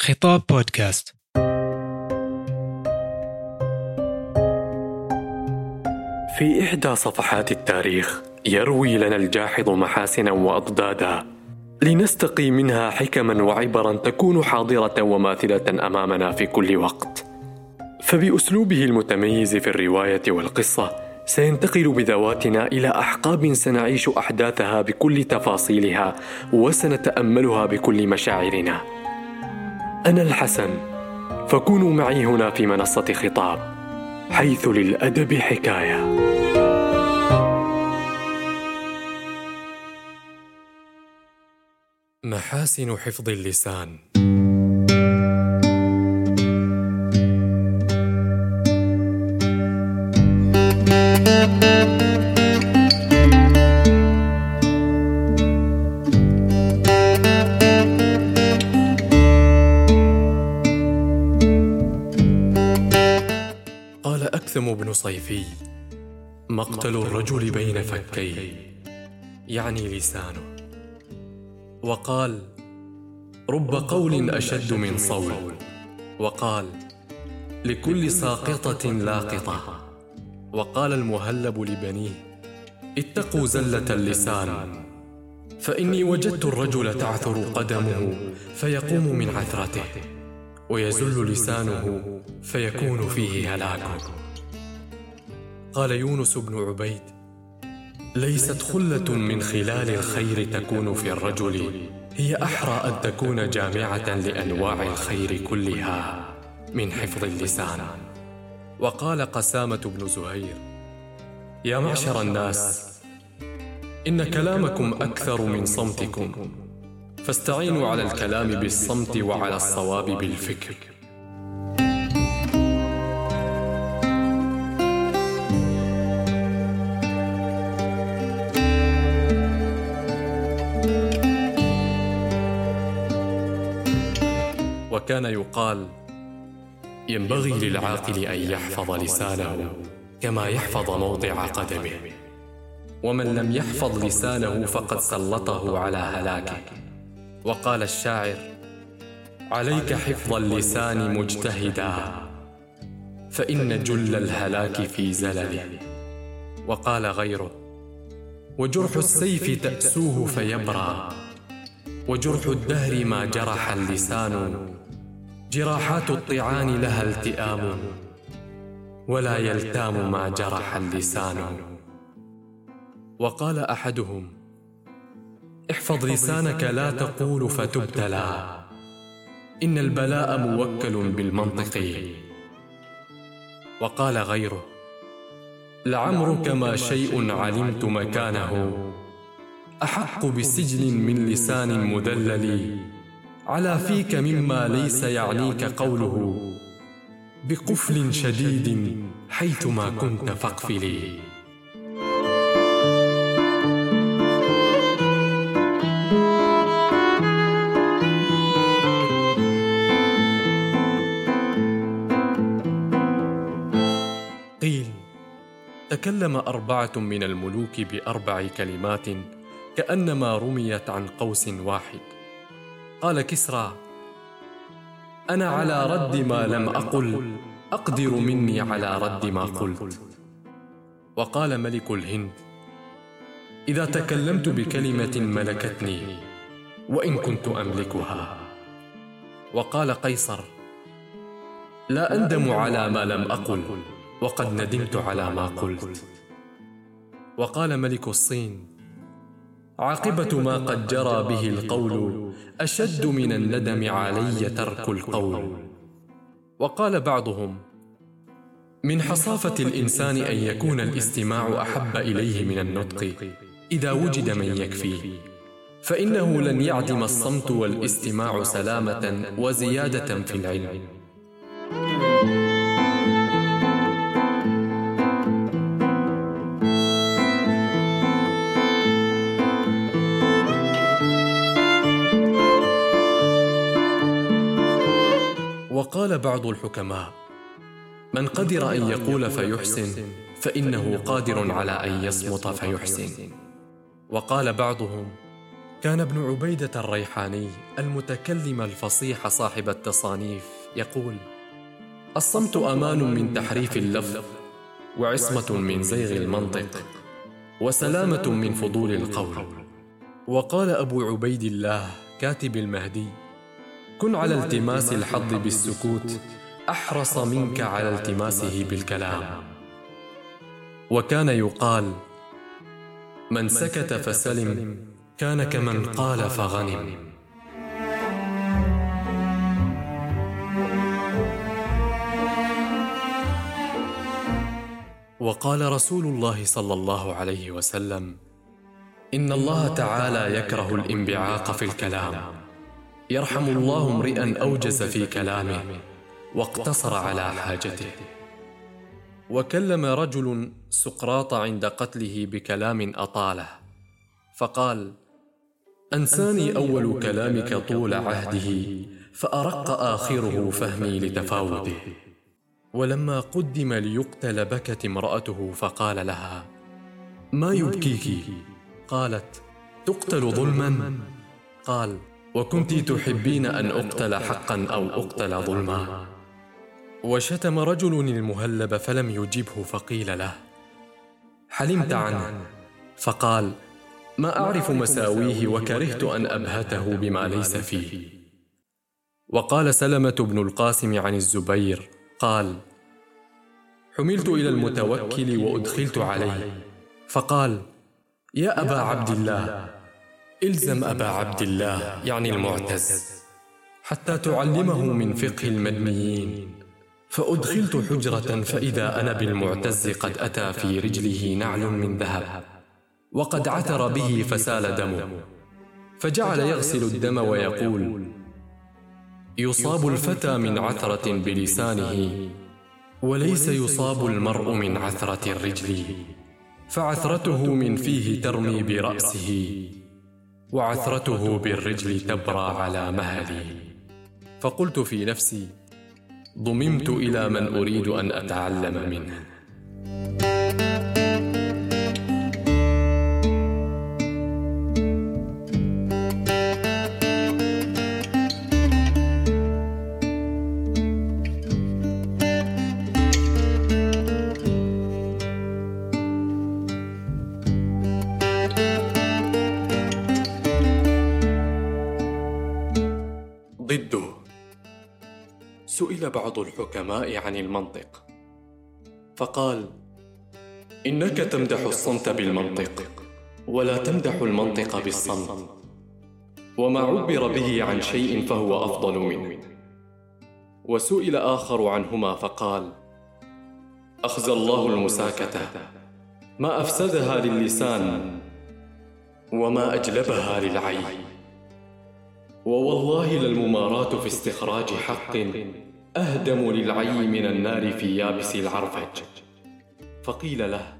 خطاب بودكاست. في إحدى صفحات التاريخ يروي لنا الجاحظ محاسنا وأضدادا لنستقي منها حكما وعبرا تكون حاضرة وماثلة أمامنا في كل وقت. فبأسلوبه المتميز في الرواية والقصة سينتقل بذواتنا إلى أحقاب سنعيش أحداثها بكل تفاصيلها وسنتأملها بكل مشاعرنا. أنا الحسن. فكونوا معي هنا في منصة خطاب حيث للأدب حكاية. محاسن حفظ اللسان. أكثم بن صيفي. مقتل الرجل بين فكيه يعني لسانه. وقال رب قول أشد من صول. وقال لكل ساقطة لاقطة. وقال المهلب لبنيه اتقوا زلة اللسان. فإني وجدت الرجل تعثر قدمه فيقوم من عثرته ويزل لسانه فيكون فيه هلاك. قال يونس بن عبيد ليست خلة من خلال الخير تكون في الرجل هي أحرى أن تكون جامعة لأنواع الخير كلها من حفظ اللسان. وقال قسامة بن زهير يا معشر الناس إن كلامكم أكثر من صمتكم فاستعينوا على الكلام بالصمت وعلى الصواب بالفكر. وكان يقال ينبغي للعاقل أن يحفظ لسانه كما يحفظ موضع قدمه ومن لم يحفظ لسانه فقد سلطه على هلاكه. وقال الشاعر عليك حفظ اللسان مجتهدا فإن جل الهلاك في زلله. وقال غيره وجرح السيف تأسوه فيبرى وجرح الدهر ما جرح اللسان جراحات الطعان لها التئام ولا يلتام ما جرح اللسان. وقال أحدهم احفظ لسانك لا تقول فتبتلى. إن البلاء موكل بالمنطق. وقال غيره لعمرك ما شيء علمت مكانه أحق بسجن من لسان مدلل على فيك مما ليس يعنيك قوله. بقفل شديد حيثما كنت فاقفلي. قيل تكلم أربعة من الملوك بأربع كلمات كأنما رميت عن قوس واحد. قال كسرى أنا على رد ما لم أقل أقدر مني على رد ما قلت. وقال ملك الهند إذا تكلمت بكلمة ملكتني وإن كنت أملكها. وقال قيصر لا أندم على ما لم أقل وقد ندمت على ما قلت. وقال ملك الصين عاقبه ما قد جرى به القول أشد من الندم علي ترك القول. وقال بعضهم من حصافة الإنسان أن يكون الاستماع أحب إليه من النطق. إذا وجد من يكفيه فإنه لن يعدم الصمت والاستماع سلامة وزيادة في العلم. بعض الحكماء من قدر أن يقول فيحسن فإنه قادر على أن يصمت فيحسن وقال بعضهم كان ابن عبيدة الريحاني المتكلم الفصيح صاحب التصانيف يقول: الصمت أمان من تحريف اللفظ، وعصمة من زيغ المنطق، وسلامة من فضول القول. وقال أبو عبيد الله كاتب المهدي: كن على التماس الحظ بالسكوت أحرص منك على التماسه بالكلام. وكان يقال: من سكت فسلم كان كمن قال فغنم وقال رسول الله صلى الله عليه وسلم إن الله تعالى يكره الانبعاق في الكلام يرحم الله امرئا أوجز في كلامه واقتصر على حاجته. وكلم رجل سقراط عند قتله بكلام أطاله فقال أنساني أول كلامك طول عهده فأرق آخره فهمي لتفاوته. ولما قدم ليقتل بكت امرأته فقال لها ما يبكيك؟ قالت تقتل ظلما. قال وكنت تحبين أن أقتل حقا أو أقتل ظلما. وشتم رجل المهلب فلم يجبه فقيل له حلمت عنه. فقال ما أعرف مساويه وكرهت أن أبهته بما ليس فيه. وقال سلمة بن القاسم عن الزبير قال حملت إلى المتوكل وأدخلت عليه. فقال يا أبا عبد الله. إلزم أبا عبد الله يعني المعتز حتى تعلمه من فقه المدنيين فأدخلت حجرة فإذا أنا بالمعتز قد أتى في رجله نعل من ذهب وقد عثر به فسال دمه. فجعل يغسل الدم ويقول يصاب الفتى من عثرة بلسانه وليس يصاب المرء من عثرة الرجل فعثرته من فيه ترمي برأسه. وعثرته بالرجل تبرى على مهلي. فقلت في نفسي ضممت إلى من أريد أن أتعلم منه. ضده. سئل بعض الحكماء عن المنطق. فقال إنك تمدح الصمت بالمنطق ولا تمدح المنطق بالصمت. وما عبر به عن شيء فهو أفضل منه. وسئل آخر عنهما فقال اخزى الله المساكتة. ما أفسدها للسان وما أجلبها للعين. ووالله للمماراة في استخراج حق أهدم للعي من النار في يابس العرفج. فقيل له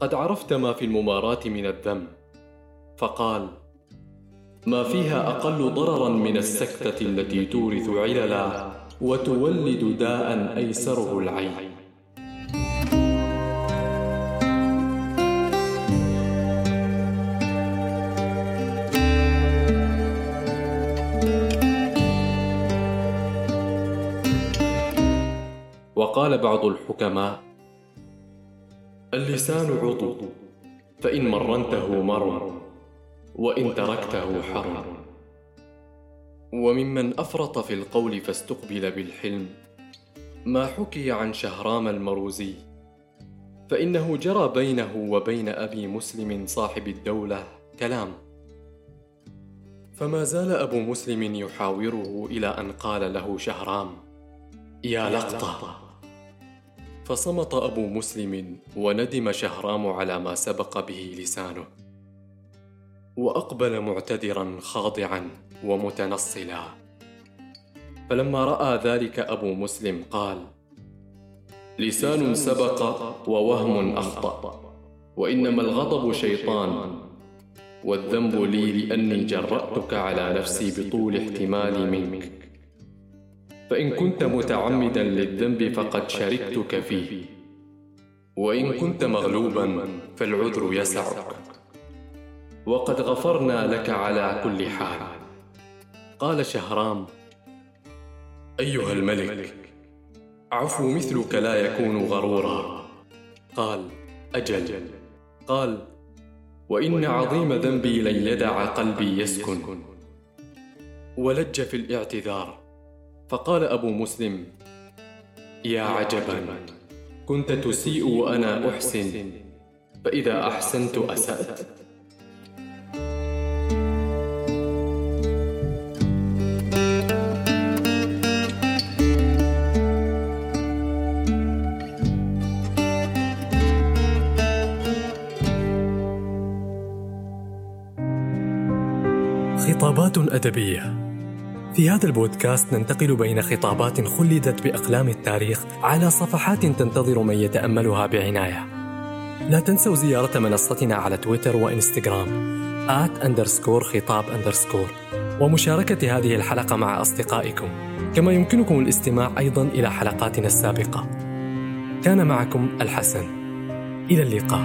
قد عرفت ما في المماراة من الذم فقال ما فيها أقل ضررا من السكتة التي تورث عللا وتولد داء أيسره العين وقال بعض الحكماء اللسان عضو فإن مرنته مرم وإن تركته حرم وممن أفرط في القول فاستقبل بالحلم ما حكي عن شهرام المروزي فإنه جرى بينه وبين أبي مسلم صاحب الدولة كلام. فما زال أبو مسلم يحاوره إلى أن قال له شهرام يا لقطة. فصمت أبو مسلم وندم شهرام على ما سبق به لسانه. وأقبل معتذرا خاضعا ومتنصلا. فلما رأى ذلك أبو مسلم قال لسان سبق ووهم أخطأ. وإنما الغضب شيطان. والذنب لي لأني جرأتك على نفسي بطول احتمالي منك. فإن كنت متعمدا للذنب فقد شركتك فيه. وإن كنت مغلوبا فالعذر يسعك. وقد غفرنا لك على كل حال. قال شهرام أيها الملك عفو مثلك لا يكون غرورا. قال أجل. قال وإن عظيم ذنبي لن يدع قلبي يسكن. ولج في الاعتذار. فقال أبو مسلم يا عجبا كنت تسيء وأنا أحسن فإذا أحسنت أسأت. خطابات أدبية. في هذا البودكاست ننتقل بين خطابات خلدت بأقلام التاريخ على صفحات تنتظر من يتأملها بعناية. لا تنسوا زيارة منصتنا على تويتر وإنستغرام آت أندرسكور خطاب أندرسكور ومشاركة هذه الحلقة مع أصدقائكم. كما يمكنكم الاستماع أيضا إلى حلقاتنا السابقة. كان معكم الحسن. إلى اللقاء.